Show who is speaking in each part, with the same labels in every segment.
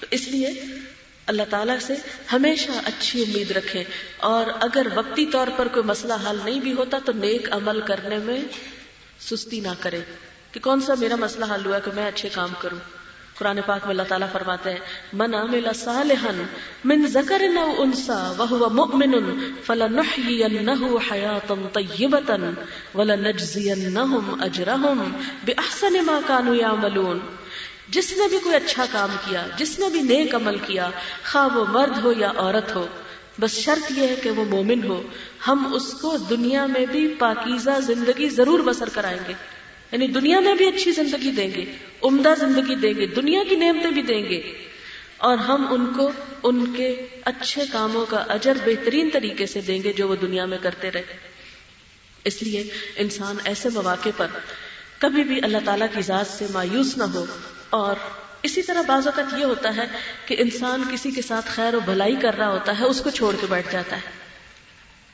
Speaker 1: تو اس لیے اللہ تعالیٰ سے ہمیشہ اچھی امید رکھے اور اگر وقتی طور پر کوئی مسئلہ حل نہیں بھی ہوتا تو نیک عمل کرنے میں سستی نہ کرے کہ کون سا میرا مسئلہ حل ہوا کہ میں اچھے کام کروں۔ قرآن پاک میں اللہ تعالیٰ فرماتے ہیں، من عمل صالحا من ذکر نو انسا وهو مؤمن فلنحيينه حياة طيبة ولنجزينهم اجرهم باحسن ما كانوا يعملون جس نے بھی کوئی اچھا کام کیا، جس نے بھی نیک عمل کیا، خواہ وہ مرد ہو یا عورت ہو، بس شرط یہ ہے کہ وہ مومن ہو۔ ہم اس کو دنیا میں بھی پاکیزہ زندگی ضرور بسر کرائیں گے۔ یعنی دنیا میں بھی اچھی زندگی دیں گے، عمدہ زندگی دیں گے، دنیا کی نعمتیں بھی دیں گے۔ اور ہم ان کو ان کے اچھے کاموں کا اجر بہترین طریقے سے دیں گے جو وہ دنیا میں کرتے رہے۔ اس لیے انسان ایسے مواقع پر کبھی بھی اللہ تعالیٰ کی ذات سے مایوس نہ ہو۔ اور اسی طرح بعض اوقات یہ ہوتا ہے کہ انسان کسی کے ساتھ خیر و بھلائی کر رہا ہوتا ہے، اس کو چھوڑ کے بیٹھ جاتا ہے۔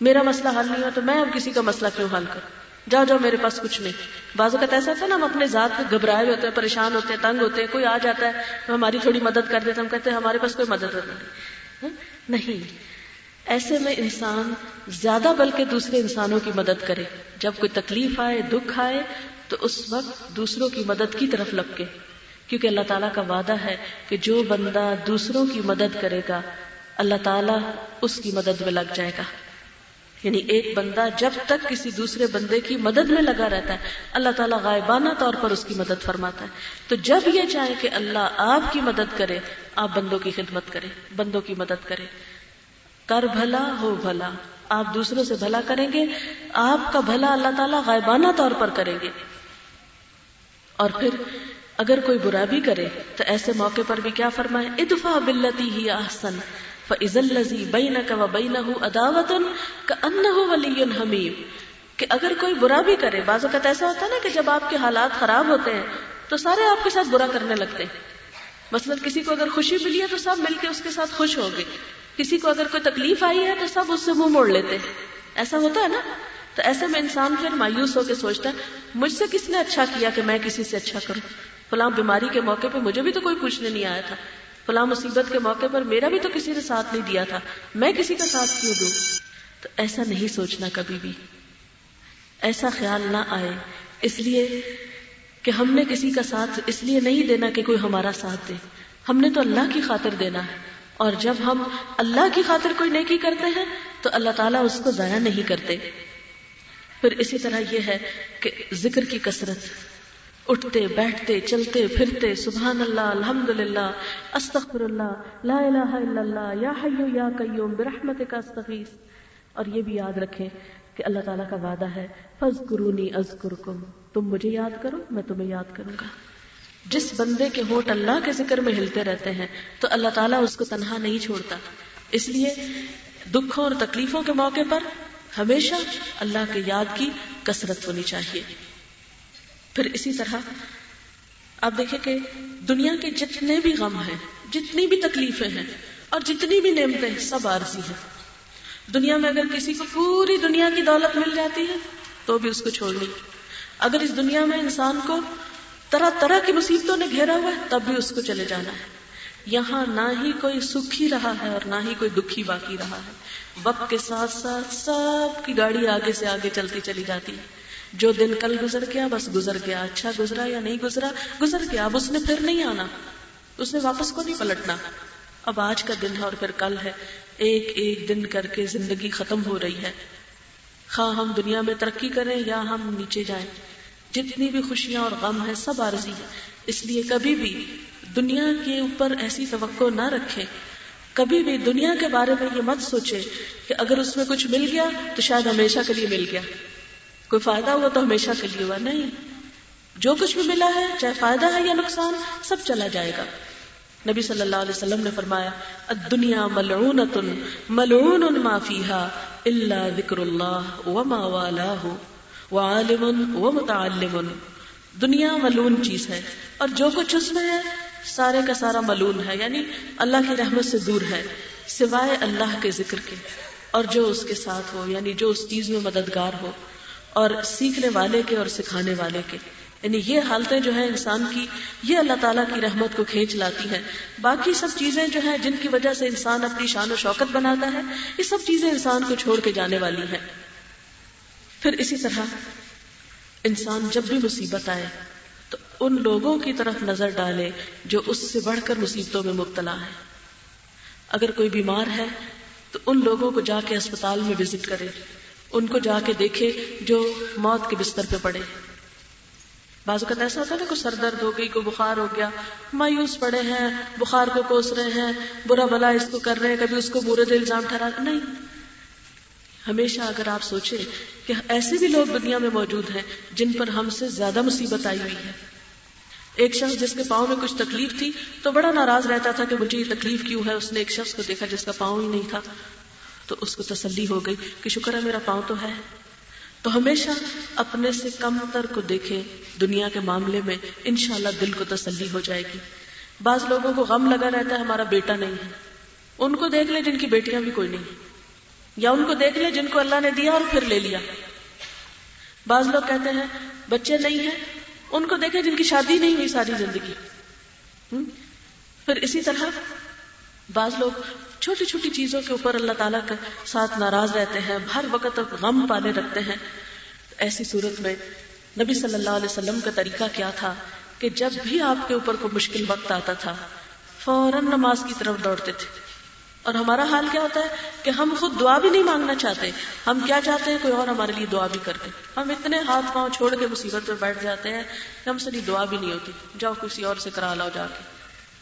Speaker 1: میرا مسئلہ حل نہیں ہوا تو میں اب کسی کا مسئلہ کیوں حل کروں؟ جاؤ جاؤ، میرے پاس کچھ نہیں۔ بعض اوقات ایسا تھا نا، ہم اپنے ذات گھبرائے ہوتے ہیں، پریشان ہوتے ہیں، تنگ ہوتے ہیں، کوئی آ جاتا ہے ہماری تھوڑی مدد کر دیتے ہم کہتے ہیں، ہمارے پاس کوئی مدد نہیں۔ ہاں؟ نہیں۔ ایسے میں انسان زیادہ بلکہ دوسرے انسانوں کی مدد کرے۔ جب کوئی تکلیف آئے، دکھ آئے، تو اس وقت دوسروں کی مدد کی طرف لگ کے کیونکہ اللہ تعالیٰ کا وعدہ ہے کہ جو بندہ دوسروں کی مدد کرے گا، اللہ تعالیٰ اس کی مدد میں لگ جائے گا۔ یعنی ایک بندہ جب تک کسی دوسرے بندے کی مدد میں لگا رہتا ہے، اللہ تعالیٰ غائبانہ طور پر اس کی مدد فرماتا ہے۔ تو جب یہ چاہے کہ اللہ آپ کی مدد کرے، آپ بندوں کی خدمت کرے، بندوں کی مدد کرے۔ کر بھلا ہو بھلا، آپ دوسروں سے بھلا کریں گے، آپ کا بھلا اللہ تعالیٰ غائبانہ طور پر کریں گے۔ اور پھر اگر کوئی برا بھی کرے تو ایسے موقع پر بھی کیا فرمائے؟ ادفا بلتی ہی آسن فض الزی بین کا بین اداوت ولی حمیم کہ اگر کوئی برا بھی کرے، بعض اوقات ایسا ہوتا ہے نا کہ جب آپ کے حالات خراب ہوتے ہیں تو سارے آپ کے ساتھ برا کرنے لگتے ہیں۔ مثلا کسی کو اگر خوشی ملی ہے تو سب مل کے اس کے ساتھ خوش ہو گئے کسی کو اگر کوئی تکلیف آئی ہے تو سب اس سے منہ موڑ لیتے ایسا ہوتا ہے نا؟ تو ایسے میں انسان پھر مایوس ہو کے سوچتا ہے، مجھ سے کس نے اچھا کیا کہ میں کسی سے اچھا کروں؟ فلاں بیماری کے موقع پہ مجھے بھی تو کوئی پوچھنے نہیں آیا تھا۔ فلاں مصیبت کے موقع پر میرا بھی تو کسی نے ساتھ نہیں دیا تھا۔ میں کسی کا ساتھ کیوں دوں؟ تو ایسا نہیں سوچنا کبھی بھی۔ ایسا خیال نہ آئے۔ اس لیے کہ ہم نے کسی کا ساتھ اس لیے نہیں دینا کہ کوئی ہمارا ساتھ دے۔ ہم نے تو اللہ کی خاطر دینا ہے۔ اور جب ہم اللہ کی خاطر کوئی نیکی کرتے ہیں، تو اللہ تعالیٰ اس کو ضائع نہیں کرتے۔ پھر اسی طرح یہ ہے کہ ذکر کی کثرت۔ اٹھتے، بیٹھتے، چلتے، پھرتے، سبحان اللہ، الحمد للہ، استغفر اللہ، لا الہ الا اللہ، یا حیو یا قیوم برحمت کا استغیث۔ اور یہ بھی یاد رکھیں کہ اللہ تعالیٰ کا وعدہ ہے فض قرونی تم مجھے یاد کرو، میں تمہیں یاد کروں گا۔ جس بندے کے ہوٹ اللہ کے ذکر میں ہلتے رہتے ہیں، تو اللہ تعالیٰ اس کو تنہا نہیں چھوڑتا۔ اس لیے دکھوں اور تکلیفوں کے موقع پر ہمیشہ اللہ کے یاد کی کثرت ہونی چاہیے۔ پھر اسی طرح آپ دیکھیں کہ دنیا کے جتنے بھی غم ہیں، جتنی بھی تکلیفیں ہیں اور جتنی بھی نعمتیں ہیں، سب عارضی ہیں۔ دنیا میں اگر کسی کو پوری دنیا کی دولت مل جاتی ہے، تو بھی اس کو چھوڑنی اگر اس دنیا میں انسان کو طرح طرح کی مصیبتوں نے گھیرا ہوا ہے، تب بھی اس کو چلے جانا ہے۔ یہاں نہ ہی کوئی سکھی رہا ہے اور نہ ہی کوئی دکھی باقی رہا ہے۔ وقت کے ساتھ ساتھ سب کی گاڑی آگے سے آگے چلتی چلی جاتی ہے۔ جو دن کل گزر گیا، بس گزر گیا اچھا گزرا یا نہیں گزرا، گزر گیا، اب اس نے پھر نہیں آنا۔ اس نے واپس کو نہیں پلٹنا۔ اب آج کا دن ہے اور پھر کل ہے۔ ایک ایک دن کر کے زندگی ختم ہو رہی ہے۔ خواہ ہم دنیا میں ترقی کریں یا ہم نیچے جائیں۔ جتنی بھی خوشیاں اور غم ہے سب عارضی ہے اس لیے کبھی بھی دنیا کے اوپر ایسی توقع نہ رکھے کبھی بھی دنیا کے بارے میں یہ مت سوچے کہ اگر اس میں کچھ مل گیا تو شاید ہمیشہ کے لیے مل گیا۔ کوئی فائدہ ہوا تو ہمیشہ کے لیے ہوا نہیں۔ جو کچھ بھی ملا ہے، چاہے فائدہ ہے یا نقصان، سب چلا جائے گا۔ نبی صلی اللہ علیہ وسلم نے فرمایا، الدنیا ملعونت ملعون ما فیها الا ذکر اللہ وما والاه وعالم ومتعلم دنیا ملعون چیز ہے۔ اور جو کچھ اس میں ہے، سارے کا سارا ملعون ہے۔ یعنی اللہ کی رحمت سے دور ہے، سوائے اللہ کے ذکر کے۔ اور جو اس کے ساتھ ہو یعنی جو اس چیز میں مددگار ہو۔ اور سیکھنے والے کے اور سکھانے والے کے۔ یعنی یہ حالتیں جو ہیں انسان کی، یہ اللہ تعالیٰ کی رحمت کو کھینچ لاتی ہیں۔ باقی سب چیزیں جو ہیں جن کی وجہ سے انسان اپنی شان و شوکت بناتا ہے، یہ سب چیزیں انسان کو چھوڑ کے جانے والی ہیں۔ پھر اسی طرح انسان جب بھی مصیبت آئے، تو ان لوگوں کی طرف نظر ڈالے جو اس سے بڑھ کر مصیبتوں میں مبتلا ہے اگر کوئی بیمار ہے، تو ان لوگوں کو جا کے اسپتال میں وزٹ کرے۔ ان کو جا کے دیکھے جو موت کے بستر پہ پڑے۔ بعض اوقات ایسا ہوتا ہے نا کوئی سر درد ہو گئی، کوئی بخار ہو گیا، مایوس پڑے ہیں، بخار کو کوس رہے ہیں، برا بلا اس کو کر رہے ہیں، کبھی اس کو برے دل الزام ٹھہرا۔ نہیں۔ ہمیشہ اگر آپ سوچیں کہ ایسے بھی لوگ دنیا میں موجود ہیں جن پر ہم سے زیادہ مصیبت آئی ہوئی ہے۔ ایک شخص جس کے پاؤں میں کچھ تکلیف تھی تو بڑا ناراض رہتا تھا کہ مجھے یہ تکلیف کیوں ہے؟ اس نے ایک شخص کو دیکھا جس کا پاؤں ہی نہیں تھا۔ تو اس کو تسلی ہو گئی کہ شکر ہے میرا پاؤں تو ہے۔ تو ہمیشہ اپنے سے کم تر کو دیکھے دنیا کے معاملے میں انشاءاللہ دل کو تسلی ہو جائے گی۔ بعض لوگوں کو غم لگا رہتا ہے ہمارا بیٹا نہیں ہے۔ ان کو دیکھ لے جن کی بیٹیاں بھی کوئی نہیں یا ان کو دیکھ لے جن کو اللہ نے دیا اور پھر لے لیا۔ بعض لوگ کہتے ہیں، بچے نہیں ہیں۔ ان کو دیکھیں جن کی شادی نہیں ہوئی ساری زندگی۔ پھر اسی طرح بعض لوگ چھوٹی چھوٹی چیزوں کے اوپر اللہ تعالیٰ کے ساتھ ناراض رہتے ہیں، ہر وقت غم پالے رکھتے ہیں۔ ایسی صورت میں نبی صلی اللہ علیہ وسلم کا طریقہ کیا تھا کہ جب بھی آپ کے اوپر کوئی مشکل وقت آتا تھا، فوراً نماز کی طرف دوڑتے تھے۔ اور ہمارا حال کیا ہوتا ہے کہ ہم خود دعا بھی نہیں مانگنا چاہتے۔ ہم کیا چاہتے ہیں؟ کوئی اور ہمارے لیے دعا بھی کر دے ہم اتنے ہاتھ پاؤں چھوڑ کے مصیبت میں بیٹھ جاتے ہیں کہ ہم سے دعا بھی نہیں ہوتی۔ جاؤ کسی اور سے کرا لاؤ جا کے۔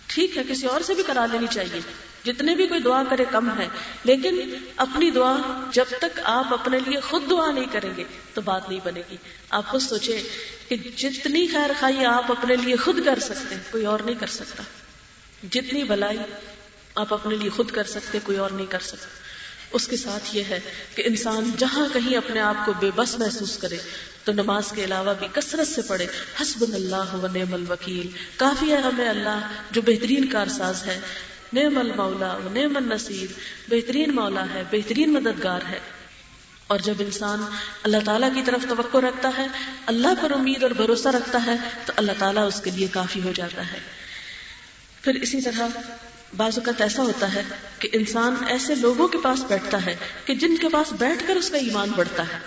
Speaker 1: ٹھیک ہے، کسی اور سے بھی کرا لینی چاہیے۔ جتنے بھی کوئی دعا کرے کم ہے، لیکن اپنی دعا جب تک آپ اپنے لیے خود دعا نہیں کریں گے تو بات نہیں بنے گی۔ آپ خود سوچے کہ جتنی خیر خائی آپ اپنے لیے خود کر سکتے ہیں، کوئی اور نہیں کر سکتا۔ جتنی بلائی آپ اپنے لیے خود کر سکتے کوئی اور نہیں کر سکتا۔ اس کے ساتھ یہ ہے کہ انسان جہاں کہیں اپنے آپ کو بے بس محسوس کرے، تو نماز کے علاوہ بھی کثرت سے پڑھے حسب اللہ و نعم الوکیل۔ کافی ہے ہمیں اللہ جو بہترین کارساز ہے۔ نعم المولا و نعم النصیر بہترین مولا ہے، بہترین مددگار ہے۔ اور جب انسان اللہ تعالیٰ کی طرف توقع رکھتا ہے، اللہ پر امید اور بھروسہ رکھتا ہے، تو اللہ تعالیٰ اس کے لیے کافی ہو جاتا ہے۔ پھر اسی طرح بعض اوقات ایسا ہوتا ہے کہ انسان ایسے لوگوں کے پاس بیٹھتا ہے کہ جن کے پاس بیٹھ کر اس کا ایمان بڑھتا ہے۔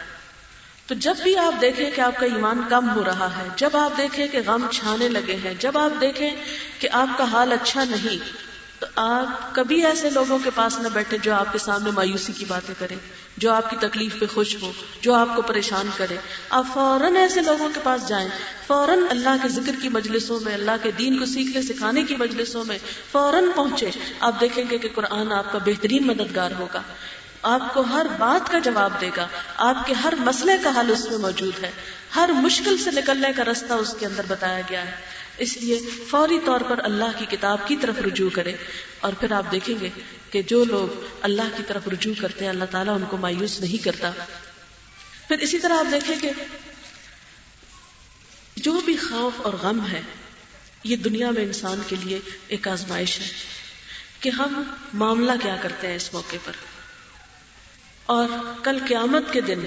Speaker 1: تو جب بھی آپ دیکھیں کہ آپ کا ایمان کم ہو رہا ہے، جب آپ دیکھیں کہ غم چھانے لگے ہیں، جب آپ دیکھیں کہ آپ کا حال اچھا نہیں تو آپ کبھی ایسے لوگوں کے پاس نہ بیٹھے جو آپ کے سامنے مایوسی کی باتیں کریں، جو آپ کی تکلیف پہ خوش ہو جو آپ کو پریشان کرے آپ فوراً ایسے لوگوں کے پاس جائیں۔ فوراً اللہ کے ذکر کی مجلسوں میں، اللہ کے دین کو سیکھنے، سکھانے کی مجلسوں میں فوراً پہنچے۔ آپ دیکھیں گے کہ قرآن آپ کا بہترین مددگار ہوگا۔ آپ کو ہر بات کا جواب دے گا۔ آپ کے ہر مسئلے کا حل اس میں موجود ہے۔ ہر مشکل سے نکلنے کا رستہ اس کے اندر بتایا گیا ہے۔ اس لیے فوری طور پر اللہ کی کتاب کی طرف رجوع کرے اور پھر آپ دیکھیں گے کہ جو لوگ اللہ کی طرف رجوع کرتے ہیں، اللہ تعالیٰ ان کو مایوس نہیں کرتا۔ پھر اسی طرح آپ دیکھیں کہ جو بھی خوف اور غم ہے، یہ دنیا میں انسان کے لیے ایک آزمائش ہے کہ ہم معاملہ کیا کرتے ہیں اس موقع پر۔ اور کل قیامت کے دن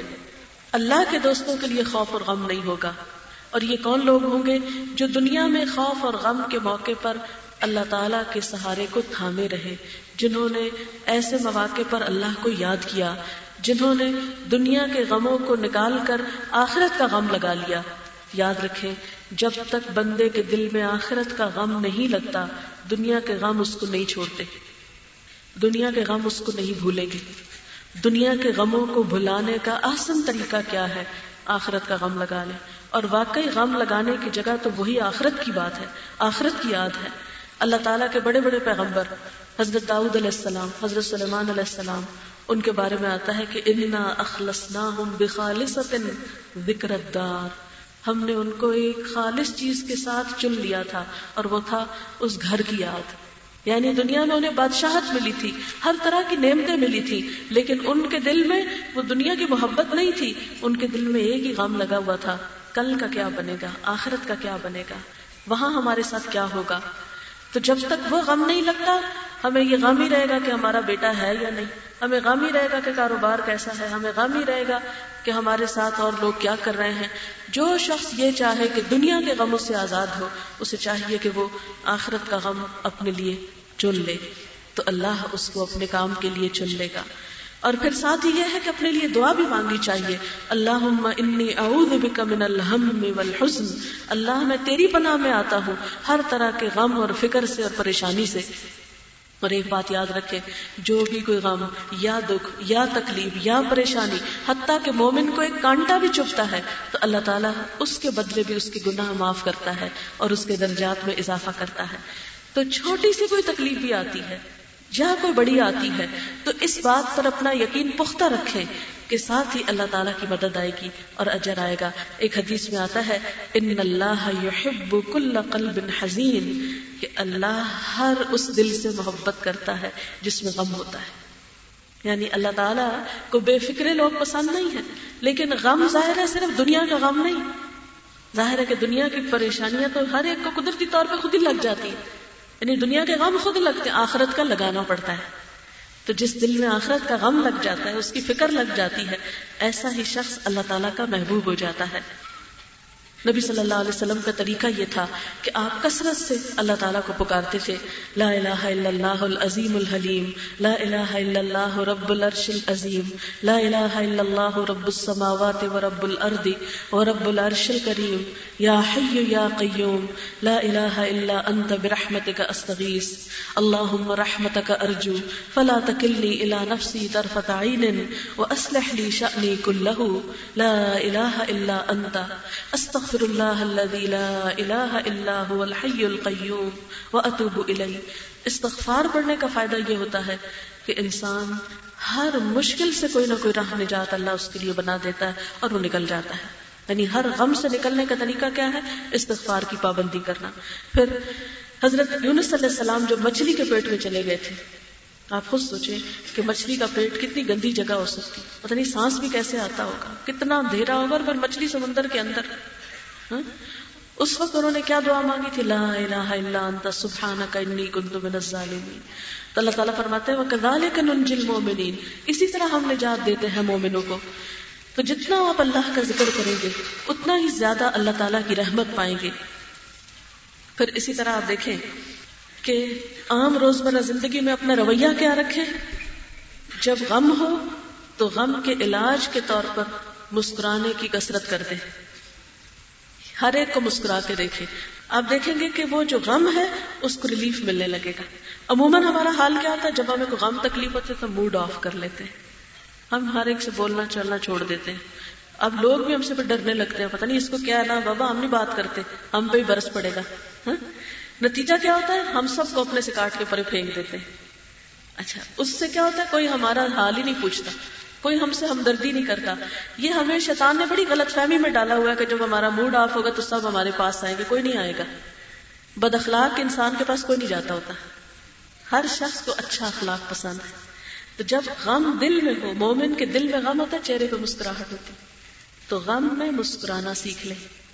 Speaker 1: اللہ کے دوستوں کے لیے خوف اور غم نہیں ہوگا۔ اور یہ کون لوگ ہوں گے جو دنیا میں خوف اور غم کے موقع پر اللہ تعالیٰ کے سہارے کو تھامے رہے، جنہوں نے ایسے مواقع پر اللہ کو یاد کیا، جنہوں نے دنیا کے غموں کو نکال کر آخرت کا غم لگا لیا۔ یاد رکھیں، جب تک بندے کے دل میں آخرت کا غم نہیں لگتا، دنیا کے غم اس کو نہیں چھوڑتے۔ دنیا کے غم اس کو نہیں بھولیں گے۔ دنیا کے غموں کو بھلانے کا آسن طریقہ کیا ہے؟ آخرت کا غم لگا لیں۔ اور واقعی غم لگانے کی جگہ تو وہی آخرت کی بات ہے، آخرت کی یاد ہے۔ اللہ تعالیٰ کے بڑے بڑے پیغمبر، حضرت داؤد علیہ السلام، حضرت سلیمان علیہ السلام، ان کے بارے میں آتا ہے کہ انا اخلصنا دار ہم نے ان کو ایک خالص چیز کے ساتھ چن لیا تھا اور وہ تھا اس گھر کی یاد۔ یعنی دنیا میں انہیں بادشاہت ملی تھی، ہر طرح کی نعمتیں ملی تھی لیکن ان کے دل میں وہ دنیا کی محبت نہیں تھی، ان کے دل میں ایک ہی غم لگا ہوا تھا۔ کل کا کیا بنے گا، آخرت کا کیا بنے گا؟ وہاں ہمارے ساتھ کیا ہوگا؟ تو جب تک وہ غم نہیں لگتا، ہمیں یہ غم ہی رہے گا کہ ہمارا بیٹا ہے یا نہیں۔ ہمیں غم ہی رہے گا کہ کاروبار کیسا ہے۔ ہمیں غم ہی رہے گا کہ ہمارے ساتھ اور لوگ کیا کر رہے ہیں۔ جو شخص یہ چاہے کہ دنیا کے غموں سے آزاد ہو، اسے چاہیے کہ وہ آخرت کا غم اپنے لیے چن لے۔ تو اللہ اس کو اپنے کام کے لیے چن لے گا۔ اور پھر ساتھ ہی یہ ہے کہ اپنے لیے دعا بھی مانگنی چاہیے۔ اللہ انی اعوذ بک من الہم والحزن۔ اللہ میں تیری پناہ میں آتا ہوں ہر طرح کے غم اور فکر سے اور پریشانی سے۔ اور ایک بات یاد رکھے جو بھی کوئی غم، یا دکھ، یا تکلیف، یا پریشانی، حتیٰ کہ مومن کو ایک کانٹا بھی چپتا ہے، تو اللہ تعالیٰ اس کے بدلے بھی اس کے گناہ معاف کرتا ہے اور اس کے درجات میں اضافہ کرتا ہے۔ تو چھوٹی سی کوئی تکلیف بھی آتی ہے یا کوئی بڑی آتی ہے، تو اس بات پر اپنا یقین پختہ رکھے کہ ساتھ ہی اللہ تعالیٰ کی مدد آئے گی اور اجر آئے گا۔ ایک حدیث میں آتا ہے، ان اللہ یحب کل قلب حزین کہ اللہ ہر اس دل سے محبت کرتا ہے جس میں غم ہوتا ہے۔ یعنی اللہ تعالیٰ کو بے فکرے لوگ پسند نہیں ہے لیکن غم ظاہر ہے صرف دنیا کا غم نہیں۔ ظاہر ہے کہ دنیا کی پریشانیاں تو ہر ایک کو قدرتی طور پہ خود ہی لگ جاتی ہیں۔ یعنی دنیا کے غم خود لگتے آخرت کا لگانا پڑتا ہے۔ تو جس دل میں آخرت کا غم لگ جاتا ہے، اس کی فکر لگ جاتی ہے، ایسا ہی شخص اللہ تعالیٰ کا محبوب ہو جاتا ہے۔ نبی صلی اللہ علیہ وسلم کا طریقہ یہ تھا کہ آپ کثرت سے اللہ تعالیٰ کو پکارتے تھے، لا الہ الا اللہ العظیم الحلیم، لا الہ الا اللہ رب العرش العظیم، لا الہ الا اللہ رب السماوات و رب الارض و رب العرش الکریم، یا حی یا قیوم، لا الہ الا انت برحمتک استغیث، اللہم رحمتک ارجو، فلا تکلنی الى نفسی طرفت عین و اصلح لی شأنی کلہو لا الہ الا انت، استغفر استغفر اللہ الذي لا الہ الا هو الحی القیوم واتوب الیہ استغفار پڑھنے کا فائدہ یہ ہوتا ہے کہ انسان ہر مشکل سے کوئی نہ کوئی راہ نجات اللہ اس کے لیے بنا دیتا ہے اور وہ نکل جاتا ہے. یعنی ہر غم سے نکلنے کا طریقہ کیا ہے؟ استغفار کی پابندی کرنا. پھر حضرت یونس علیہ السلام جو مچھلی کے پیٹ میں چلے گئے تھے، آپ خود سوچیں کہ مچھلی کا پیٹ کتنی گندی جگہ ہو سکتی، پتہ نہیں سانس بھی کیسے آتا ہوگا؟ کتنا اندھیرا ہوگا پر مچھلی سمندر کے اندر۔ اس وقت انہوں نے کیا دعا مانگی تھی؟ لا الہ الا انت، سبحانک انی کنت من الظالمین۔ تو اللہ تعالیٰ فرماتے ہیں، وَكَذَلِكَ نُنْجِ الْمُؤْمِنِينَ۔ اسی طرح ہم نجات دیتے ہیں مومنوں کو۔ تو جتنا آپ اللہ کا ذکر کریں گے، اتنا ہی زیادہ اللہ تعالیٰ کی رحمت پائیں گے۔ پھر اسی طرح آپ دیکھیں کہ عام روزمرہ زندگی میں اپنا رویہ کیا رکھیں۔ جب غم ہو، تو غم کے علاج کے طور پر مسکرانے کی کثرت کر دیں ہر ایک کو مسکرا کے دیکھے آپ دیکھیں گے کہ وہ جو غم ہے، اس کو ریلیف ملنے لگے گا۔ عموماً ہمارا حال کیا ہوتا ہے جب ہمیں کوئی غم تکلیف ہوتی ہے تو موڈ آف کر لیتے۔ ہیں ہم ہر ایک سے بولنا، چلنا چھوڑ دیتے۔ ہیں اب لوگ بھی ہم سے ڈرنے لگتے ہیں، پتہ نہیں اس کو کیا نا؟ بابا، ہم نہیں بات کرتے۔ ہم پہ ہی برس پڑے گا۔ ہاں؟ نتیجہ کیا ہوتا ہے؟ ہم سب کو اپنے سے کاٹ کے پرے پھینک دیتے۔ ہیں اچھا اس سے کیا ہوتا ہے؟ کوئی ہمارا حال ہی نہیں پوچھتا۔ کوئی ہم سے ہمدردی نہیں کرتا۔ یہ ہمیں شیطان نے بڑی غلط فہمی میں ڈالا ہوا ہے کہ جب ہمارا موڈ آف ہوگا تو سب ہمارے پاس آئیں گے، کوئی نہیں آئے گا۔ بد اخلاق انسان کے پاس کوئی نہیں جاتا ہوتا۔ ہر شخص کو اچھا اخلاق پسند ہے۔ تو جب غم دل میں ہو، مومن کے دل میں غم ہوتا ہے، چہرے پہ مسکراہٹ ہوتی۔ تو غم میں مسکرانا سیکھ لیں۔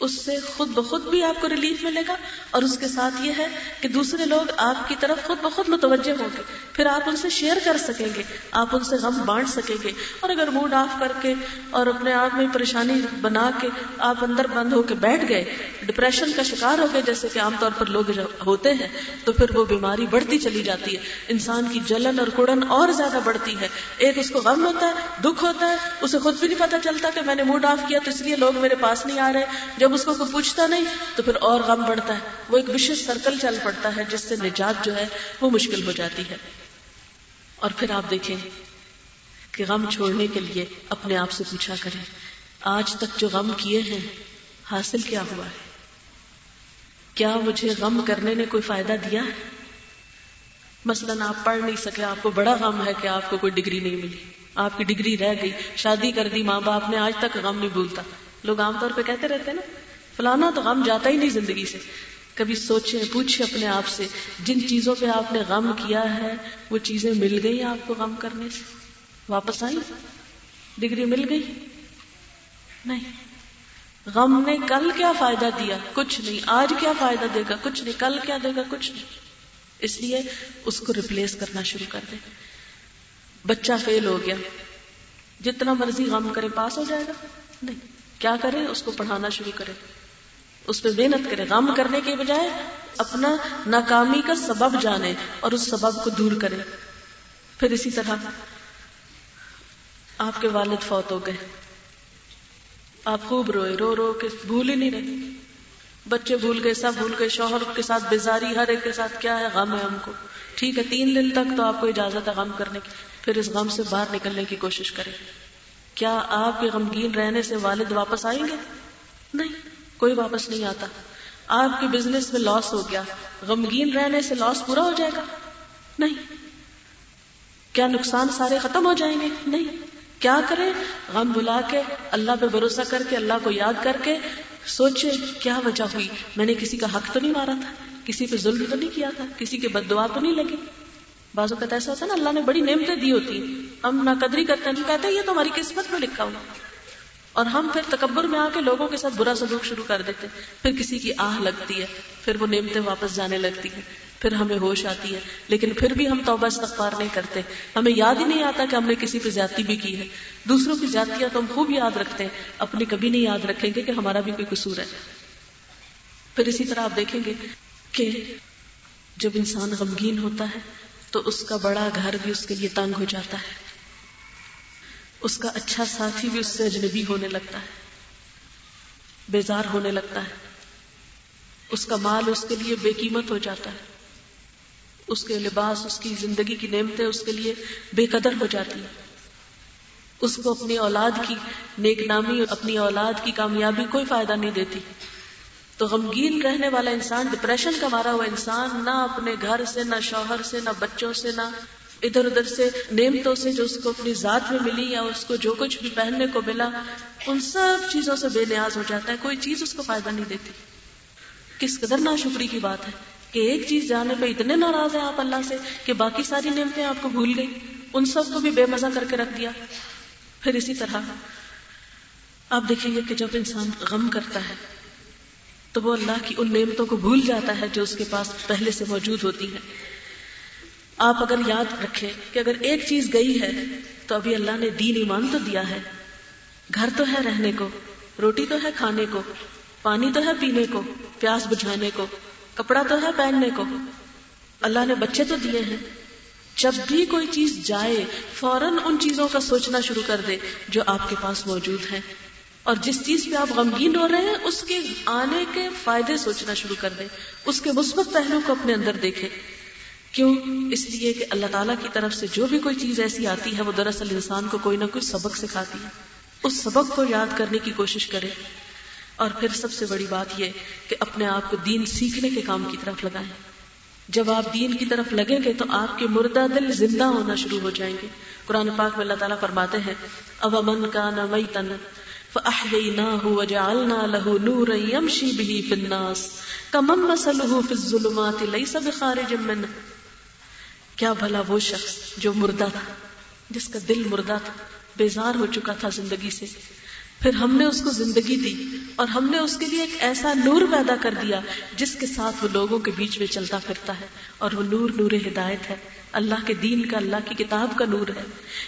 Speaker 1: اس سے خود بخود بھی آپ کو ریلیف ملے گا اور اس کے ساتھ یہ ہے کہ دوسرے لوگ آپ کی طرف خود بخود متوجہ ہوں گے۔ پھر آپ ان سے شیئر کر سکیں گے، آپ ان سے غم بانٹ سکیں گے۔ اور اگر موڈ آف کر کے اور اپنے آپ میں پریشانی بنا کے آپ اندر بند ہو کے بیٹھ گئے ڈپریشن کا شکار ہو گئے، جیسے کہ عام طور پر لوگ ہوتے ہیں، تو پھر وہ بیماری بڑھتی چلی جاتی ہے۔ انسان کی جلن اور کڑن اور زیادہ بڑھتی ہے۔ ایک اس کو غم ہوتا ہے، دکھ ہوتا ہے، اسے خود بھی نہیں پتا چلتا کہ میں نے موڈ آف کیا، تو اس لیے لوگ میرے پاس نہیں آ رہے۔ جب اس کو کوئی پوچھتا نہیں تو پھر اور غم بڑھتا ہے۔ وہ ایک وشیش سرکل چل پڑتا ہے جس سے نجات جو ہے وہ مشکل ہو جاتی ہے۔ اور پھر آپ دیکھیں کہ غم چھوڑنے کے لیے اپنے آپ سے پوچھا کریں، آج تک جو غم کیے ہیں، حاصل کیا ہوا ہے؟ کیا مجھے غم کرنے نے کوئی فائدہ دیا ہے؟ مثلاً آپ پڑھ نہیں سکے، آپ کو بڑا غم ہے کہ آپ کو کوئی ڈگری نہیں ملی۔ آپ کی ڈگری رہ گئی، شادی کر دی، ماں باپ نے آج تک غم نہیں بھولتا۔ لوگ عام طور پہ کہتے رہتے ہیں نا، فلانا تو غم جاتا ہی نہیں زندگی سے۔ کبھی سوچیں پوچھیں اپنے آپ سے، جن چیزوں پہ آپ نے غم کیا ہے، وہ چیزیں مل گئی آپ کو غم کرنے سے؟ واپس آئی ڈگری مل گئی؟ نہیں۔ غم نے کل کیا فائدہ دیا؟ کچھ نہیں۔ آج کیا فائدہ دے گا؟ کچھ نہیں۔ کل کیا دے گا؟ کچھ نہیں۔ اس لیے اس کو ریپلیس کرنا شروع کر دیں۔ بچہ فیل ہو گیا۔ جتنا مرضی غم کرے، پاس ہو جائے گا۔ نہیں۔ کیا کرے؟ اس کو پڑھانا شروع کرے۔ اس پہ محنت کرے۔ غم کرنے کے بجائے اپنا ناکامی کا سبب جانے اور اس سبب کو دور کرے۔ پھر اسی طرح آپ کے والد فوت ہو گئے۔ آپ خوب روئے۔ رو رو کے بھول ہی نہیں رہے۔ بچے بھول گئے، سب بھول گئے۔ شوہر کے ساتھ بیزاری، ہر ایک کے ساتھ کیا ہے؟ غم ہے ہم کو۔ ٹھیک ہے، تین دن تک تو آپ کو اجازت ہے غم کرنے کی۔ پھر اس غم سے باہر نکلنے کی کوشش کریں۔ کیا آپ کے غمگین رہنے سے والد واپس آئیں گے؟ نہیں، کوئی واپس نہیں آتا۔ آپ کے بزنس میں لاس ہو گیا۔ غمگین رہنے سے لاس پورا ہو جائے گا۔ نہیں۔ کیا نقصان سارے ختم ہو جائیں گے؟ نہیں۔ کیا کریں؟ غم بلا کے، اللہ پہ بھروسہ کر کے، اللہ کو یاد کر کے۔ سوچے، کیا وجہ ہوئی؟ میں نے کسی کا حق تو نہیں مارا تھا، کسی پہ ظلم تو نہیں کیا تھا، کسی کے بد دعا تو نہیں لگی۔ بعض اوقات ایسا ہوتا ہے نا، اللہ نے بڑی نعمتیں دی ہوتی ہم نہ قدری کرتے ہیں، کہتے ہیں، یہ تو ہماری قسمت میں لکھا ہوا اور ہم پھر تکبر میں آ کے لوگوں کے ساتھ برا سلوک شروع کر دیتے پھر کسی کی آہ لگتی ہے، پھر وہ نعمتیں واپس جانے لگتی ہیں۔ پھر ہمیں ہوش آتی ہے۔ لیکن پھر بھی ہم توبہ استغفار نہیں کرتے۔ ہمیں یاد ہی نہیں آتا کہ ہم نے کسی پہ زیادتی بھی کی ہے۔ دوسروں کی زیادتیاں تو ہم خوب یاد رکھتے ہیں۔ اپنی کبھی نہیں یاد رکھیں گے کہ ہمارا بھی کوئی قصور ہے۔ پھر اسی طرح آپ دیکھیں گے کہ جب انسان غمگین ہوتا ہے تو اس کا بڑا گھر بھی اس کے لیے تنگ ہو جاتا ہے۔ اس کا اچھا ساتھی بھی اس سے اجنبی ہونے لگتا ہے۔ بیزار ہونے لگتا ہے۔ اس کا مال اس کے لیے بے قیمت ہو جاتا ہے۔ اس کے لباس، اس کی زندگی کی نعمتیں اس کے لیے بے قدر ہو جاتی ہیں۔ اس کو اپنی اولاد کی نیک نامی اپنی اولاد کی کامیابی کوئی فائدہ نہیں دیتی۔ تو غمگین رہنے والا انسان ڈپریشن کا مارا ہوا انسان، نہ اپنے گھر سے، نہ شوہر سے، نہ بچوں سے، نہ ادھر ادھر سے، نعمتوں سے جو اس کو اپنی ذات میں ملی یا اس کو جو کچھ بھی پہننے کو ملا، ان سب چیزوں سے بے نیاز ہو جاتا ہے، کوئی چیز اس کو فائدہ نہیں دیتی۔ کس قدر نا شکری کی بات ہے کہ ایک چیز جانے پہ اتنے ناراض ہیں آپ اللہ سے کہ باقی ساری نعمتیں آپ کو بھول گئی، ان سب کو بھی بے مزہ کر کے رکھ دیا۔ پھر اسی طرح آپ دیکھیں گے کہ جب انسان غم کرتا ہے تو وہ اللہ کی ان نعمتوں کو بھول جاتا ہے جو اس کے پاس پہلے سے موجود ہوتی ہے آپ اگر یاد رکھیں کہ اگر ایک چیز گئی ہے، تو ابھی اللہ نے دین ایمان تو دیا ہے۔ گھر تو ہے رہنے کو، روٹی تو ہے کھانے کو، پانی تو ہے پینے کو، پیاس بجھانے کو، کپڑا تو ہے پہننے کو۔ اللہ نے بچے تو دیے ہیں۔ جب بھی کوئی چیز جائے، فوراً ان چیزوں کا سوچنا شروع کر دے جو آپ کے پاس موجود ہیں۔ اور جس چیز پہ آپ غمگین ہو رہے ہیں، اس کے آنے کے فائدے سوچنا شروع کر دیں۔ اس کے مثبت پہلو کو اپنے اندر دیکھیں۔ کیوں؟ اس لیے کہ اللہ تعالیٰ کی طرف سے جو بھی کوئی چیز ایسی آتی ہے، وہ دراصل انسان کو کوئی نہ کوئی سبق سکھاتی ہے۔ اس سبق کو یاد کرنے کی کوشش کرے اور پھر سب سے بڑی بات یہ کہ اپنے آپ کو دین سیکھنے کے کام کی طرف لگائیں۔ جب آپ دین کی طرف لگیں گے تو آپ کے مردہ دل زندہ ہونا شروع ہو جائیں گے۔ قرآن پاک میں اللہ تعالیٰ فرماتے ہیں اب امن کا نہ مئی تن فأحييناه وجعلنا له نورا يمشي به في الناس. كمن مثله في الظلمات ليس بخارج منه. کیا بھلا وہ شخص جو مردہ تھا، جس کا دل مردہ تھا، بیزار ہو چکا تھا زندگی سے۔ پھر ہم نے اس کو زندگی دی اور ہم نے اس کے لیے ایک ایسا نور پیدا کر دیا جس کے ساتھ وہ لوگوں کے بیچ میں چلتا پھرتا ہے اور وہ نور نور ہدایت ہے۔ اللہ کے دین کا، اللہ کی کتاب کا نور ہے۔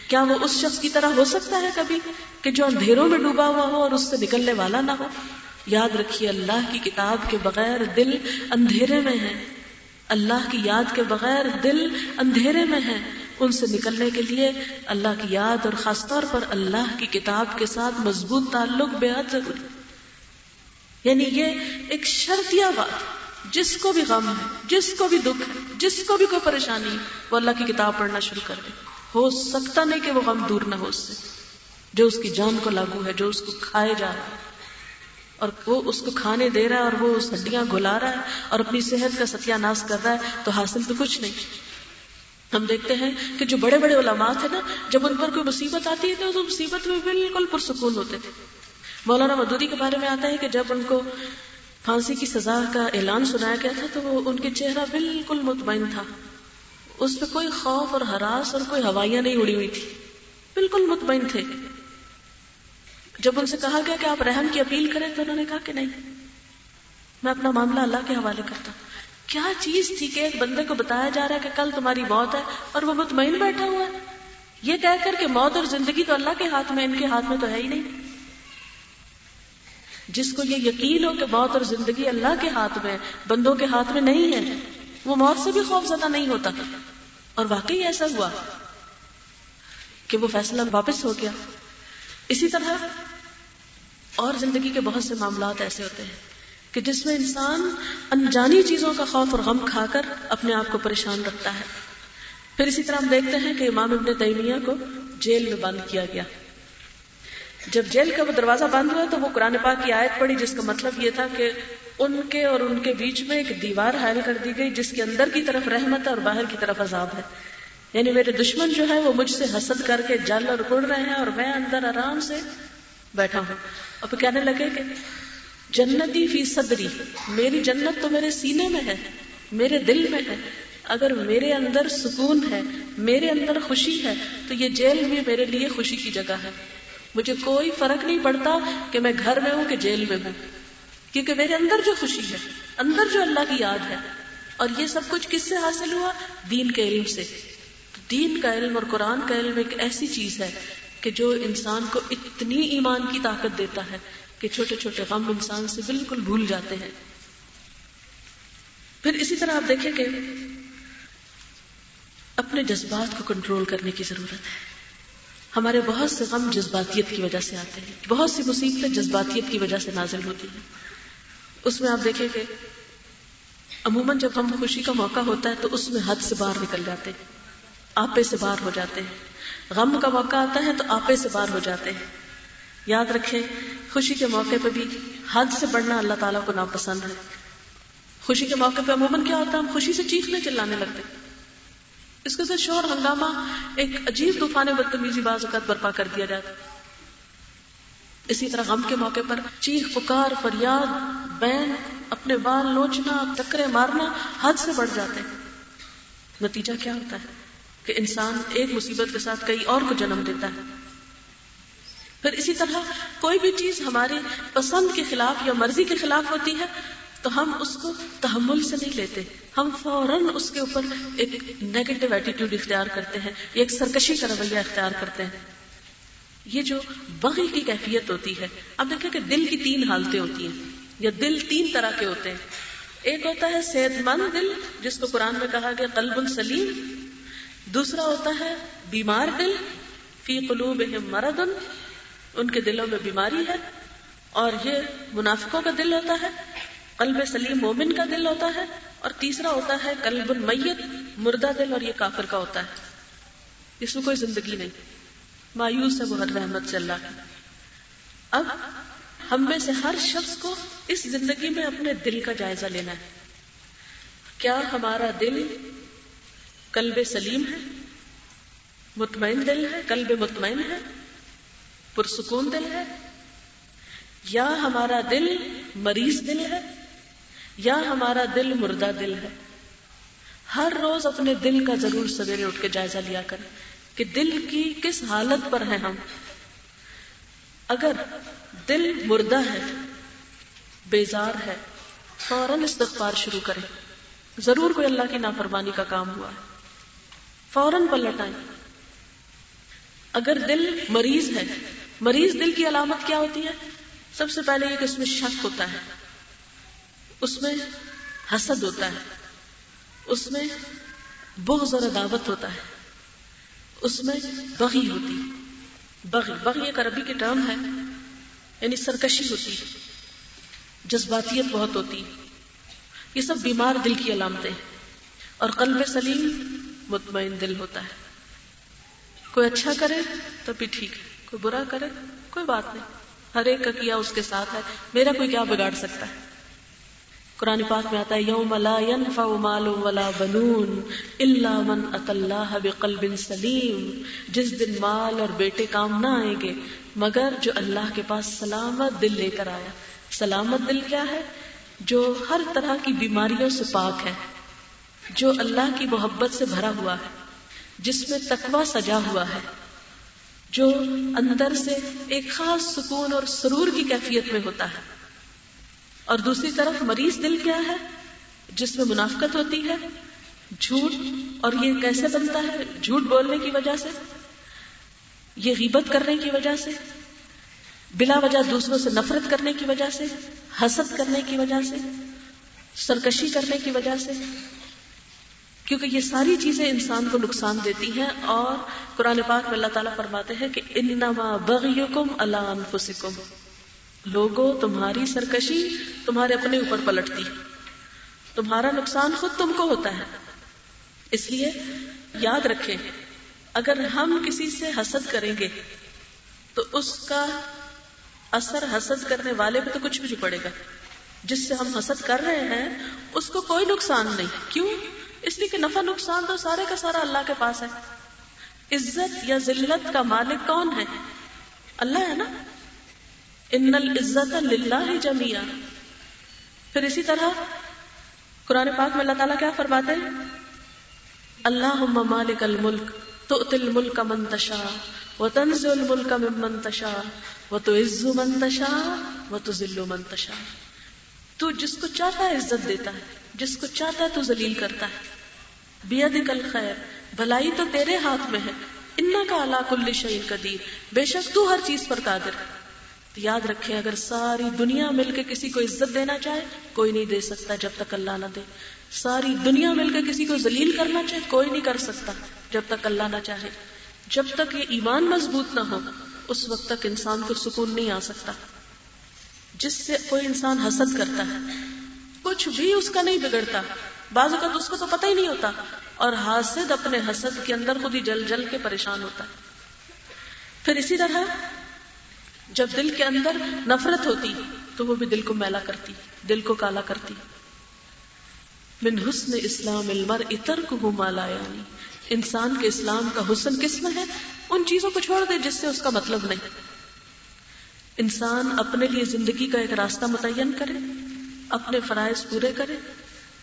Speaker 1: کیا وہ اس شخص کی طرح ہو سکتا ہے کبھی کہ جو اندھیروں میں ڈوبا ہوا ہو اور اس سے نکلنے والا نہ ہو؟ یاد رکھیے، اللہ کی کتاب کے بغیر دل اندھیرے میں ہے۔ اللہ کی یاد کے بغیر دل اندھیرے میں ہے۔ ان سے نکلنے کے لیے اللہ کی یاد اور خاص طور پر اللہ کی کتاب کے ساتھ مضبوط تعلق بے حد ضروری۔ یعنی یہ ایک شرطیہ بات۔ جس کو بھی غم ہے، جس کو بھی دکھ ہے، جس کو بھی کوئی پریشانی، وہ اللہ کی کتاب پڑھنا شروع کر دے۔ ہو سکتا نہیں کہ وہ غم دور نہ ہو اس سے۔ جو اس کی جان کو لاگو ہے، جو اس کو کھائے جا رہا ہے۔ اور وہ اس کو کھانے دے رہا ہے اور وہ اس ہڈیاں گلا رہا ہے اور اپنی صحت کا ستیہ ناش کر رہا ہے، تو حاصل تو کچھ نہیں۔ ہم دیکھتے ہیں کہ جو بڑے بڑے علماء تھے نا، جب ان پر کوئی مصیبت آتی ہے تو اس مصیبت میں بالکل پرسکون ہوتے تھے۔ مولانا مدودی کے بارے میں آتا ہے کہ جب ان کو پھانسی کی سزا کا اعلان سنایا گیا تھا تو وہ ان کے چہرہ بالکل مطمئن تھا۔ اس پہ کوئی خوف اور ہراس اور کوئی ہوائیاں نہیں اڑی ہوئی تھی۔ بالکل مطمئن تھے۔ جب ان سے کہا گیا کہ آپ رحم کی اپیل کریں تو انہوں نے کہا کہ نہیں۔ میں اپنا معاملہ اللہ کے حوالے کرتا کیا چیز تھی کہ ایک بندے کو بتایا جا رہا ہے کہ کل تمہاری موت ہے اور وہ مطمئن بیٹھا ہوا ہے؟ یہ کہہ کر کہ موت اور زندگی تو اللہ کے ہاتھ میں، ان کے ہاتھ میں تو ہے ہی نہیں۔ جس کو یہ یقین ہو کہ موت اور زندگی اللہ کے ہاتھ میں، بندوں کے ہاتھ میں نہیں ہے، وہ موت سے بھی خوف زدہ نہیں ہوتا۔ اور واقعی ایسا ہوا کہ وہ فیصلہ واپس ہو گیا۔ اسی طرح اور زندگی کے بہت سے معاملات ایسے ہوتے ہیں کہ جس میں انسان انجانی چیزوں کا خوف اور غم کھا کر اپنے آپ کو پریشان رکھتا ہے۔ پھر اسی طرح ہم دیکھتے ہیں کہ امام ابن تیمیہ کو جیل میں بند کیا گیا۔ جب جیل کا وہ دروازہ بند ہوا تو وہ قرآن پاک کی آیت پڑی جس کا مطلب یہ تھا کہ ان کے اور ان کے بیچ میں ایک دیوار حائل کر دی گئی جس کے اندر کی طرف رحمت ہے اور باہر کی طرف عذاب ہے۔ یعنی میرے دشمن جو ہے وہ مجھ سے حسد کر کے جل اور اڑ رہے ہیں اور میں اندر آرام سے بیٹھا ہوں۔ اور پھر کہنے لگے کہ جنتی فی صدری، میری جنت تو میرے سینے میں ہے، میرے دل میں ہے۔ اگر میرے اندر سکون ہے، میرے اندر خوشی ہے، تو یہ جیل بھی میرے لیے خوشی کی جگہ ہے۔ مجھے کوئی فرق نہیں پڑتا کہ میں گھر میں ہوں کہ جیل میں ہوں، کیونکہ میرے اندر جو خوشی ہے، اندر جو اللہ کی یاد ہے، اور یہ سب کچھ کس سے حاصل ہوا؟ دین کے علم سے۔ دین کا علم اور قرآن کا علم ایک ایسی چیز ہے کہ جو انسان کو اتنی ایمان کی طاقت دیتا ہے کہ چھوٹے چھوٹے غم انسان سے بالکل بھول جاتے ہیں۔ پھر اسی طرح آپ دیکھیں کہ اپنے جذبات کو کنٹرول کرنے کی ضرورت ہے۔ ہمارے بہت سے غم جذباتیت کی وجہ سے آتے ہیں۔ بہت سی مصیبتیں جذباتیت کی وجہ سے نازل ہوتی ہیں۔ اس میں آپ دیکھیں کہ عموماً جب ہم خوشی کا موقع ہوتا ہے تو اس میں حد سے باہر نکل جاتے ہیں۔ آپے سے باہر ہو جاتے ہیں۔ غم کا موقع آتا ہے تو آپے سے باہر ہو جاتے ہیں۔ یاد رکھیں، خوشی کے موقع پہ بھی حد سے بڑھنا اللہ تعالیٰ کو ناپسند ہے۔ خوشی کے موقع پہ عموماً کیا ہوتا ہے؟ ہم خوشی سے چیخنے چلانے لگتے اس کے ساتھ شور ہنگامہ ایک عجیب طوفان بدتمیزی بعض اوقات برپا کر دیا جاتا اسی طرح غم کے موقع پر چیخ، پکار، فریاد، بین، اپنے بال لوچنا، ٹکرے مارنا حد سے بڑھ جاتے ہیں۔ نتیجہ کیا ہوتا ہے؟ کہ انسان ایک مصیبت کے ساتھ کئی اور کو جنم دیتا ہے۔ پھر اسی طرح کوئی بھی چیز ہماری پسند کے خلاف یا مرضی کے خلاف ہوتی ہے تو ہم اس کو تحمل سے نہیں لیتے۔ ہم فوراً اس کے اوپر ایک نیگیٹو ایٹیٹیوڈ اختیار کرتے ہیں ایک سرکشی کا رویہ اختیار کرتے ہیں۔ یہ جو بغی کی کیفیت ہوتی ہے اب دیکھیں کہ دل کی تین حالتیں ہوتی ہیں، یا دل تین طرح کے ہوتے ہیں۔ ایک ہوتا ہے صحت مند دل، جس کو قرآن میں کہا گیا قلب السلیم دوسرا ہوتا ہے بیمار دل، فی قلوب مرد ان کے دلوں میں بیماری ہے۔ اور یہ منافقوں کا دل ہوتا ہے۔ قلب سلیم مومن کا دل ہوتا ہے اور تیسرا ہوتا ہے قلب المیت، مردہ دل اور یہ کافر کا ہوتا ہے۔ اس میں کوئی زندگی نہیں۔ مایوس ہے وہ ہر رحمت سے اللہ کی۔ اب ہم میں سے ہر شخص کو اس زندگی میں اپنے دل کا جائزہ لینا ہے۔ کیا ہمارا دل کلب سلیم ہے؟ مطمئن دل ہے؟ کلب مطمئن ہے؟ پرسکون دل ہے؟ یا ہمارا دل مریض دل ہے؟ یا ہمارا دل مردہ دل ہے۔ ہر روز اپنے دل کا ضرور سویرے اٹھ کے جائزہ لیا کریں کہ دل کی کس حالت پر ہے ہم۔ اگر دل مردہ ہے، بیزار ہے، فوراً استغفار شروع کریں۔ ضرور کوئی اللہ کی نافرمانی کا کام ہوا ہے۔ فوراً پلٹ آئیں اگر دل مریض ہے، مریض دل کی علامت کیا ہوتی ہے؟ سب سے پہلے یہ کہ اس میں شک ہوتا ہے۔ اس میں حسد ہوتا ہے، اس میں بغض اور عداوت ہوتا ہے، اس میں بغی ہوتی بغی بغی ایک عربی کی ٹرم ہے یعنی سرکشی ہوتی جذباتیت بہت ہوتی یہ سب بیمار دل کی علامتیں اور قلب سلیم مطمئن دل ہوتا ہے۔ کوئی اچھا کرے تو بھی ٹھیک ہے، کوئی برا کرے کوئی بات نہیں۔ ہر ایک کا کیا اس کے ساتھ ہے، میرا کوئی کیا بگاڑ سکتا ہے؟ قرآن پاک میں آتا ہے، یوم لا ينفع مال ولا بنون الا من اتى الله بقلب سلیم. جس دن مال اور بیٹے کام نہ آئیں گے، مگر جو اللہ کے پاس سلامت دل لے کر آیا. سلامت دل کیا ہے؟ جو ہر طرح کی بیماریوں سے پاک ہے، جو اللہ کی محبت سے بھرا ہوا ہے، جس میں تقوی سجا ہوا ہے، جو اندر سے ایک خاص سکون اور سرور کی کیفیت میں ہوتا ہے. اور دوسری طرف مریض دل کیا ہے جس میں منافقت ہوتی ہے؟ جھوٹ؟ اور یہ کیسے بنتا ہے جھوٹ بولنے کی وجہ سے؟ یہ غیبت کرنے کی وجہ سے؟ بلا وجہ دوسروں سے نفرت کرنے کی وجہ سے؟ حسد کرنے کی وجہ سے؟ سرکشی کرنے کی وجہ سے؟ کیونکہ یہ ساری چیزیں انسان کو نقصان دیتی ہیں اور قرآن پاک میں اللہ تعالیٰ فرماتے ہیں کہ انما بغیکم اللہ انفسکم۔ لوگوں تمہاری سرکشی تمہارے اپنے اوپر پلٹتی تمہارا نقصان خود تم کو ہوتا ہے۔ اس لیے یاد رکھیں، اگر ہم کسی سے حسد کریں گے، تو اس کا اثر حسد کرنے والے پہ تو کچھ بھی نہیں پڑے گا۔ جس سے ہم حسد کر رہے ہیں، اس کو کوئی نقصان نہیں۔ کیوں؟ اس لیے کہ نفع نقصان تو سارے کا سارا اللہ کے پاس ہے۔ عزت یا ذلت کا مالک کون ہے؟ اللہ ہے نا؟ ان العزت للہ جمیا پھر اسی طرح قرآن پاک میں اللہ تعالیٰ کیا فرماتے ہیں؟ اللہ مالک الملک تو الملک منتشا و تنز الملک من منتشا وہ تو عزو منتشا وہ تو ذلو منتشا تو جس کو چاہتا ہے عزت دیتا ہے، جس کو چاہتا ہے تو ذلیل کرتا ہے۔ بید کل خیر بھلائی تو تیرے ہاتھ میں ہے۔ انا کا اللہ کل شعیل قدیر۔ بے شک تو ہر چیز پر قادر تو یاد رکھے، اگر ساری دنیا مل کے کسی کو عزت دینا چاہے، کوئی نہیں دے سکتا جب تک اللہ نہ دے۔ ساری دنیا مل کے کسی کو ذلیل کرنا چاہے، کوئی نہیں کر سکتا جب تک اللہ نہ چاہے۔ جب تک یہ ایمان مضبوط نہ ہو، اس وقت تک انسان کو سکون نہیں آ سکتا۔ جس سے کوئی انسان حسد کرتا ہے، کچھ بھی اس کا نہیں بگڑتا۔ بعض اوقات اس کو تو پتہ ہی نہیں ہوتا۔ اور حاسد اپنے حسد کے اندر خود ہی جل جل کے پریشان ہوتا ہے۔ پھر اسی طرح جب دل کے اندر نفرت ہوتی تو وہ بھی دل کو میلا کرتی، دل کو کالا کرتی۔ من حسن اسلام المر اتر کو مالا یعنی۔ انسان کے اسلام کا حسن کس میں ہے؟ ان چیزوں کو چھوڑ دے جس سے اس کا مطلب نہیں۔ انسان اپنے لیے زندگی کا ایک راستہ متعین کرے، اپنے فرائض پورے کرے،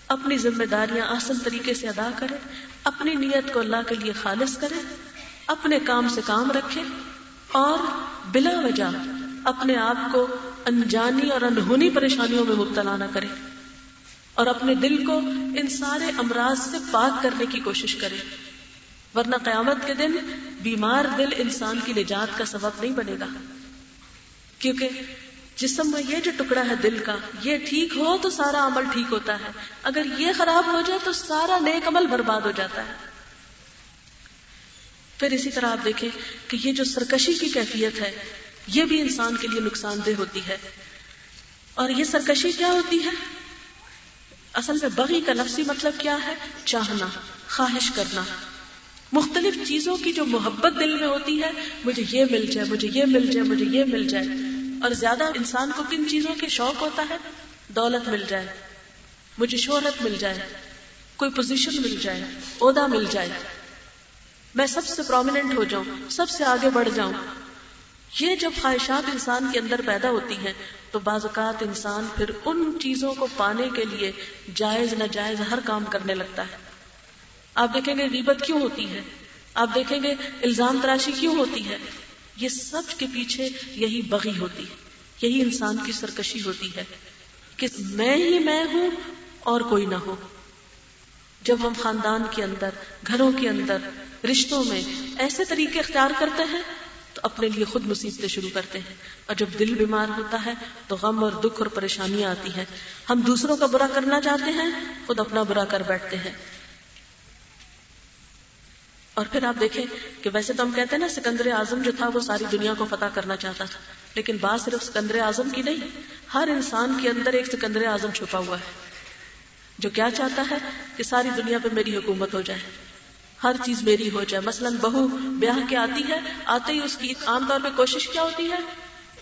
Speaker 1: اپنی ذمہ داریاں آسن طریقے سے ادا کرے، اپنی نیت کو اللہ کے لیے خالص کرے، اپنے کام سے کام رکھے اور بلا وجہ اپنے آپ کو انجانی اور انہونی پریشانیوں میں مبتلا نہ کرے اور اپنے دل کو ان سارے امراض سے پاک کرنے کی کوشش کرے۔ ورنہ قیامت کے دن بیمار دل انسان کی نجات کا سبب نہیں بنے گا۔ کیونکہ جسم میں یہ جو ٹکڑا ہے دل کا، یہ ٹھیک ہو تو سارا عمل ٹھیک ہوتا ہے۔ اگر یہ خراب ہو جائے تو سارا نیک عمل برباد ہو جاتا ہے۔ پھر اسی طرح آپ دیکھیں کہ یہ جو سرکشی کی کیفیت ہے، یہ بھی انسان کے لیے نقصان دہ ہوتی ہے۔ اور یہ سرکشی کیا ہوتی ہے؟ اصل میں بغی کا لفظی مطلب کیا ہے؟ چاہنا، خواہش کرنا۔ مختلف چیزوں کی جو محبت دل میں ہوتی ہے، مجھے یہ مل جائے، مجھے یہ مل جائے، مجھے یہ مل جائے۔ اور زیادہ انسان کو کن چیزوں کے شوق ہوتا ہے؟ دولت مل جائے، مجھے شہرت مل جائے، کوئی پوزیشن مل جائے، عہدہ مل جائے۔ میں سب سے پرومیننٹ ہو جاؤں، سب سے آگے بڑھ جاؤں۔ یہ جب خواہشات انسان کے اندر پیدا ہوتی ہیں، تو بعض اوقات انسان پھر ان چیزوں کو پانے کے لیے جائز، ناجائز ہر کام کرنے لگتا ہے۔ آپ دیکھیں گے غیبت کیوں ہوتی ہے؟ آپ دیکھیں گے الزام تراشی کیوں ہوتی ہے؟ یہ سب کے پیچھے یہی بغی ہوتی ہے، یہی انسان کی سرکشی ہوتی ہے کہ میں ہی میں ہوں اور کوئی نہ ہو۔ جب ہم خاندان کے اندر، گھروں کے اندر رشتوں میں ایسے طریقے اختیار کرتے ہیں تو اپنے لیے خود مصیبتیں شروع کرتے ہیں اور جب دل بیمار ہوتا ہے تو غم اور دکھ اور پریشانیاں آتی ہیں۔ ہم دوسروں کا برا کرنا چاہتے ہیں، خود اپنا برا کر بیٹھتے ہیں۔ اور پھر آپ دیکھیں کہ ویسے تو ہم کہتے ہیں نا، سکندر اعظم جو تھا وہ ساری دنیا کو فتح کرنا چاہتا تھا۔ لیکن بات صرف سکندر اعظم کی نہیں، ہر انسان کے اندر ایک سکندر اعظم چھپا ہوا ہے۔ جو کیا چاہتا ہے کہ ساری دنیا پہ میری حکومت ہو جائے۔ ہر چیز میری ہو جائے۔ مثلا بہو بیاہ کے آتی ہے، آتے ہی اس کی عام طور پہ کوشش کیا ہوتی ہے؟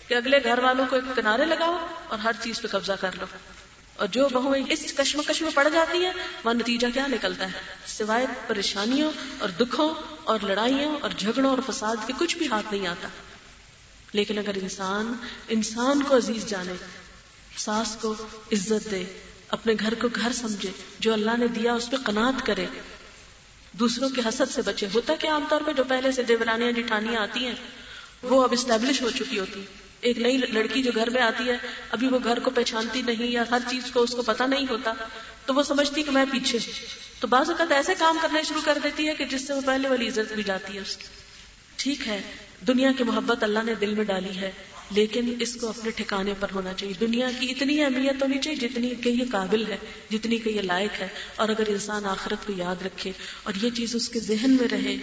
Speaker 1: کہ اگلے گھر والوں کو ایک کنارے لگاؤ اور ہر چیز پہ قبضہ کر لو۔ اور جو بہو اس کشمکش میں پڑ جاتی ہے وہ نتیجہ کیا نکلتا ہے؟ سوائے پریشانیوں اور دکھوں اور لڑائیوں اور جھگڑوں اور فساد کے کچھ بھی ہاتھ نہیں آتا۔ لیکن اگر انسان انسان کو عزیز جانے، ساس کو عزت دے، اپنے گھر کو گھر سمجھے، جو اللہ نے دیا اس پہ قناعت کرے دوسروں کے حسد سے بچے۔ ہوتا کہ عام طور پہ جو پہلے سے دیورانیاں جٹھانیاں آتی ہیں، وہ اب اسٹیبلش ہو چکی ہوتی۔ ایک نئی لڑکی جو گھر میں آتی ہے، ابھی وہ گھر کو پہچانتی نہیں یا ہر چیز کو اس کو پتا نہیں ہوتا، تو وہ سمجھتی کہ میں پیچھے۔ تو بعض اوقات ایسے کام کرنا شروع کر دیتی ہے کہ جس سے وہ پہلے والی عزت بھی جاتی ہے اس کی۔ ٹھیک ہے، دنیا کی محبت اللہ نے دل میں ڈالی ہے۔ لیکن اس کو اپنے ٹھکانے پر ہونا چاہیے۔ دنیا کی اتنی اہمیت ہونی چاہیے جتنی کہ یہ قابل ہے، جتنی کہ یہ لائق ہے۔ اور اگر انسان آخرت کو یاد رکھے اور یہ چیز اس کے ذہن میں رہے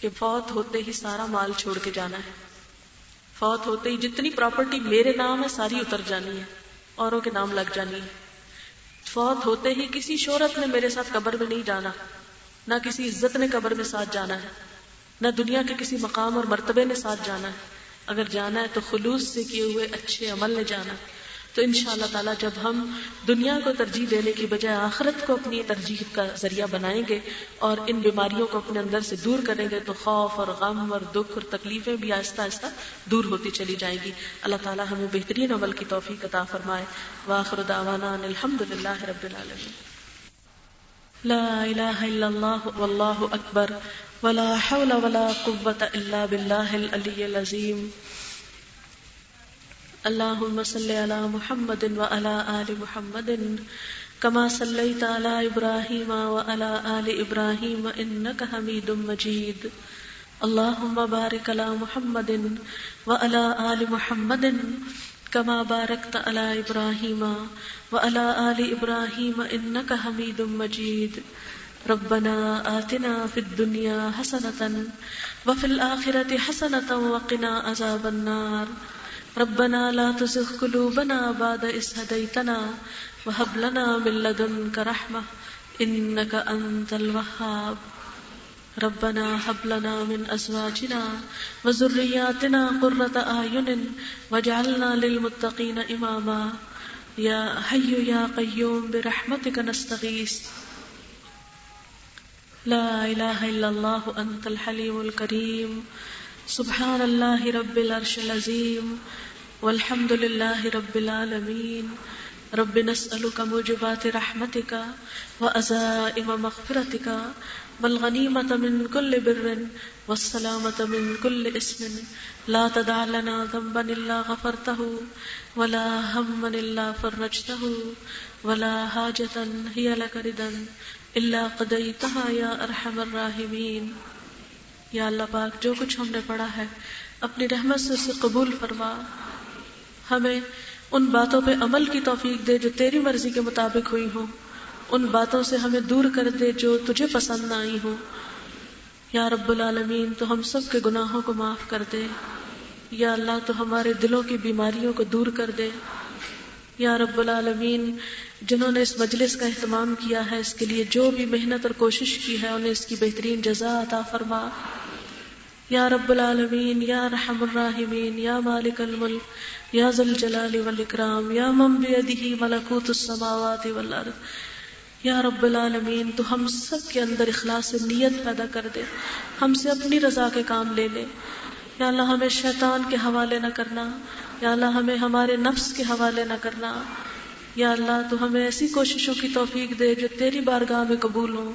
Speaker 1: کہ فوت ہوتے ہی سارا مال چھوڑ کے جانا ہے۔ فوت ہوتے ہی جتنی پراپرٹی میرے نام ہے، ساری اتر جانی ہے۔ اوروں کے نام لگ جانی ہے۔ فوت ہوتے ہی کسی شہرت نے میرے ساتھ قبر میں نہیں جانا، نہ کسی عزت نے قبر میں ساتھ جانا ہے، نہ دنیا کے کسی مقام اور مرتبے نے ساتھ جانا ہے۔ اگر جانا ہے تو خلوص سے کیے ہوئے اچھے عمل نے جانا تو ان شاء اللہ تعالیٰ جب ہم دنیا کو ترجیح دینے کی بجائے آخرت کو اپنی ترجیح کا ذریعہ بنائیں گے اور ان بیماریوں کو اپنے اندر سے دور کریں گے تو خوف اور غم اور دکھ اور تکلیفیں بھی آہستہ آہستہ دور ہوتی چلی جائیں گی۔ اللہ تعالیٰ ہمیں بہترین عمل کی توفیق عطا فرمائے۔ واخر دعوانا الحمد للہ رب العالمین۔ لا الہ الا اللہ واللہ اکبر۔ ولا حول ولا قوة الا باللہ العلی العظیم اللهم صل على محمد وعلى آل محمد كما صليت على إبراهيم وعلى آل إبراهيم إنك حميد مجيد. اللهم بارك على محمد وعلى آل محمد كما باركت على إبراهيم وعلى آل إبراهيم إنك حميد مجيد. ربنا آتنا في الدنيا حسنة وفي الآخرة حسنة وقنا عذاب النار. ربنا لا تزغ قلوبنا بعد إذ هديتنا وهب لنا من لدنك رحمة إنك أنت الوهاب. ربنا هب لنا من أزواجنا وذرياتنا قرة أعين واجعلنا للمتقين إماما. يا حي يا قيوم برحمتك نستغيث. لا إله إلا الله، أنت الحليم الكريم. سبحان الله رب العرش العظيم، والحمد لله رب العالمين. رب نسألك موجبات رحمتك وأزائم مغفرتك، والغنيمة من كل بر، والسلامة من كل اسم. لا تدع لنا ذنبا إلا غفرته، ولا هما إلا فرجته، ولا حاجة هي لك ردا إلا قضيتها يا أرحم الراحمين یا اللہ پاک، جو کچھ ہم نے پڑھا ہے، اپنی رحمت سے اسے قبول فرما۔ ہمیں ان باتوں پہ عمل کی توفیق دے جو تیری مرضی کے مطابق ہوئی ہوں۔ ان باتوں سے ہمیں دور کر دے جو تجھے پسند نہ آئی ہوں۔ یا رب العالمین، تو ہم سب کے گناہوں کو معاف کر دے۔ یا اللہ، تو ہمارے دلوں کی بیماریوں کو دور کر دے۔ یا رب العالمین، جنہوں نے اس مجلس کا اہتمام کیا ہے، اس کے لیے جو بھی محنت اور کوشش کی ہے، انہیں اس کی بہترین جزا عطا فرما۔ یا رب العالمین، یا رحم الراحمین یا مالک الملک، یا ذل جلال والاکرام، یا من بیدہ ملکوت السماوات والارض۔ یا رب العالمین، تو ہم سب کے اندر اخلاص نیت پیدا کر دے۔ ہم سے اپنی رضا کے کام لے لے۔ یا اللہ، ہمیں شیطان کے حوالے نہ کرنا۔ یا اللہ ہمیں ہمارے نفس کے حوالے نہ کرنا۔ یا اللہ تو ہمیں ایسی کوششوں کی توفیق دے جو تیری بارگاہ میں قبول ہوں۔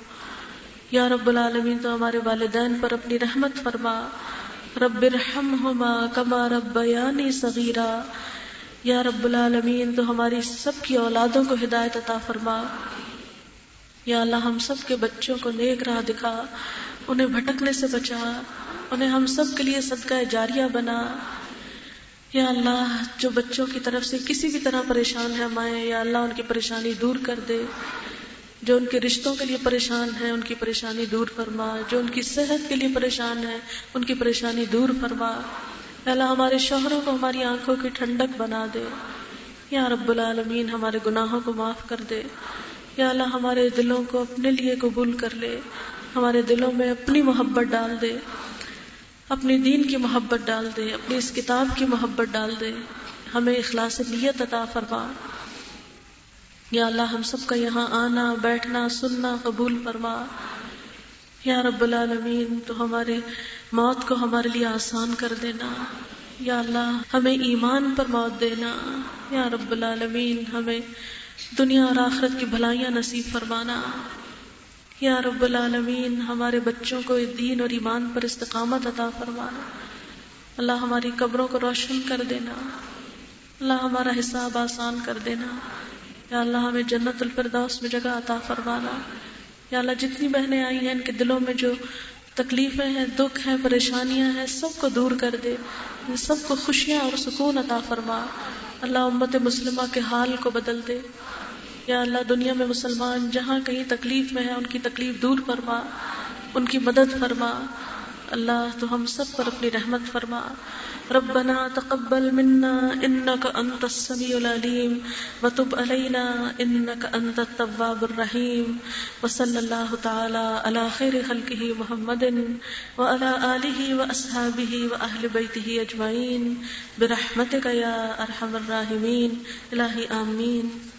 Speaker 1: یا رب العالمین تو ہمارے والدین پر اپنی رحمت فرما۔ رب ارحمہما کما ربیانی صغیرہ یا رب العالمین تو ہماری سب کی اولادوں کو ہدایت عطا فرما۔ یا اللہ ہم سب کے بچوں کو نیک راہ دکھا۔ انہیں بھٹکنے سے بچا۔ انہیں ہم سب کے لیے صدقہ جاریہ بنا۔ یا اللہ، جو بچوں کی طرف سے کسی بھی طرح پریشان ہے مائیں یا اللہ ان کی پریشانی دور کر دے، جو ان کے رشتوں کے لیے پریشان ہے ان کی پریشانی دور فرما، جو ان کی صحت کے لیے پریشان ہے ان کی پریشانی دور فرما۔ یا اللہ، ہمارے شوہروں کو ہماری آنکھوں کی ٹھنڈک بنا دے۔ یا رب العالمین، ہمارے گناہوں کو معاف کر دے۔ یا اللہ، ہمارے دلوں کو اپنے لیے قبول کر لے۔ ہمارے دلوں میں اپنی محبت ڈال دے۔ اپنی دین کی محبت ڈال دے اپنی اس کتاب کی محبت ڈال دے۔ ہمیں اخلاص نیت عطا فرما۔ یا اللہ، ہم سب کا یہاں آنا، بیٹھنا، سننا، قبول فرما۔ یا رب العالمین، تو ہمارے موت کو ہمارے لیے آسان کر دینا۔ یا اللہ، ہمیں ایمان پر موت دینا۔ یا رب العالمین، ہمیں دنیا اور آخرت کی بھلائیاں نصیب فرمانا۔ یا رب العالمین، ہمارے بچوں کو دین اور ایمان پر استقامت عطا فرمانا۔ اللہ ہماری قبروں کو روشن کر دینا۔ اللہ ہمارا حساب آسان کر دینا۔ یا اللہ ہمیں جنت الفردوس میں جگہ عطا فرمانا۔ یا اللہ جتنی بہنیں آئی ہیں، ان کے دلوں میں جو تکلیفیں ہیں، دکھ ہیں، پریشانیاں ہیں، سب کو دور کر دے۔ سب کو خوشیاں اور سکون عطا فرما۔ اللہ امت مسلمہ کے حال کو بدل دے۔ یا اللہ دنیا میں مسلمان جہاں کہیں تکلیف میں ہے، ان کی تکلیف دور فرما، ان کی مدد فرما۔ اللہ تو ہم سب پر اپنی رحمت فرما۔ ربنا تقبل منا انك انت السميع العليم وتب علينا انك انت التواب الرحيم وصلى الله تعالى على خير خلقه محمد وعلى اله واصحابه واهل بيته اجمعين برحمتك يا ارحم الراحمين الهي امين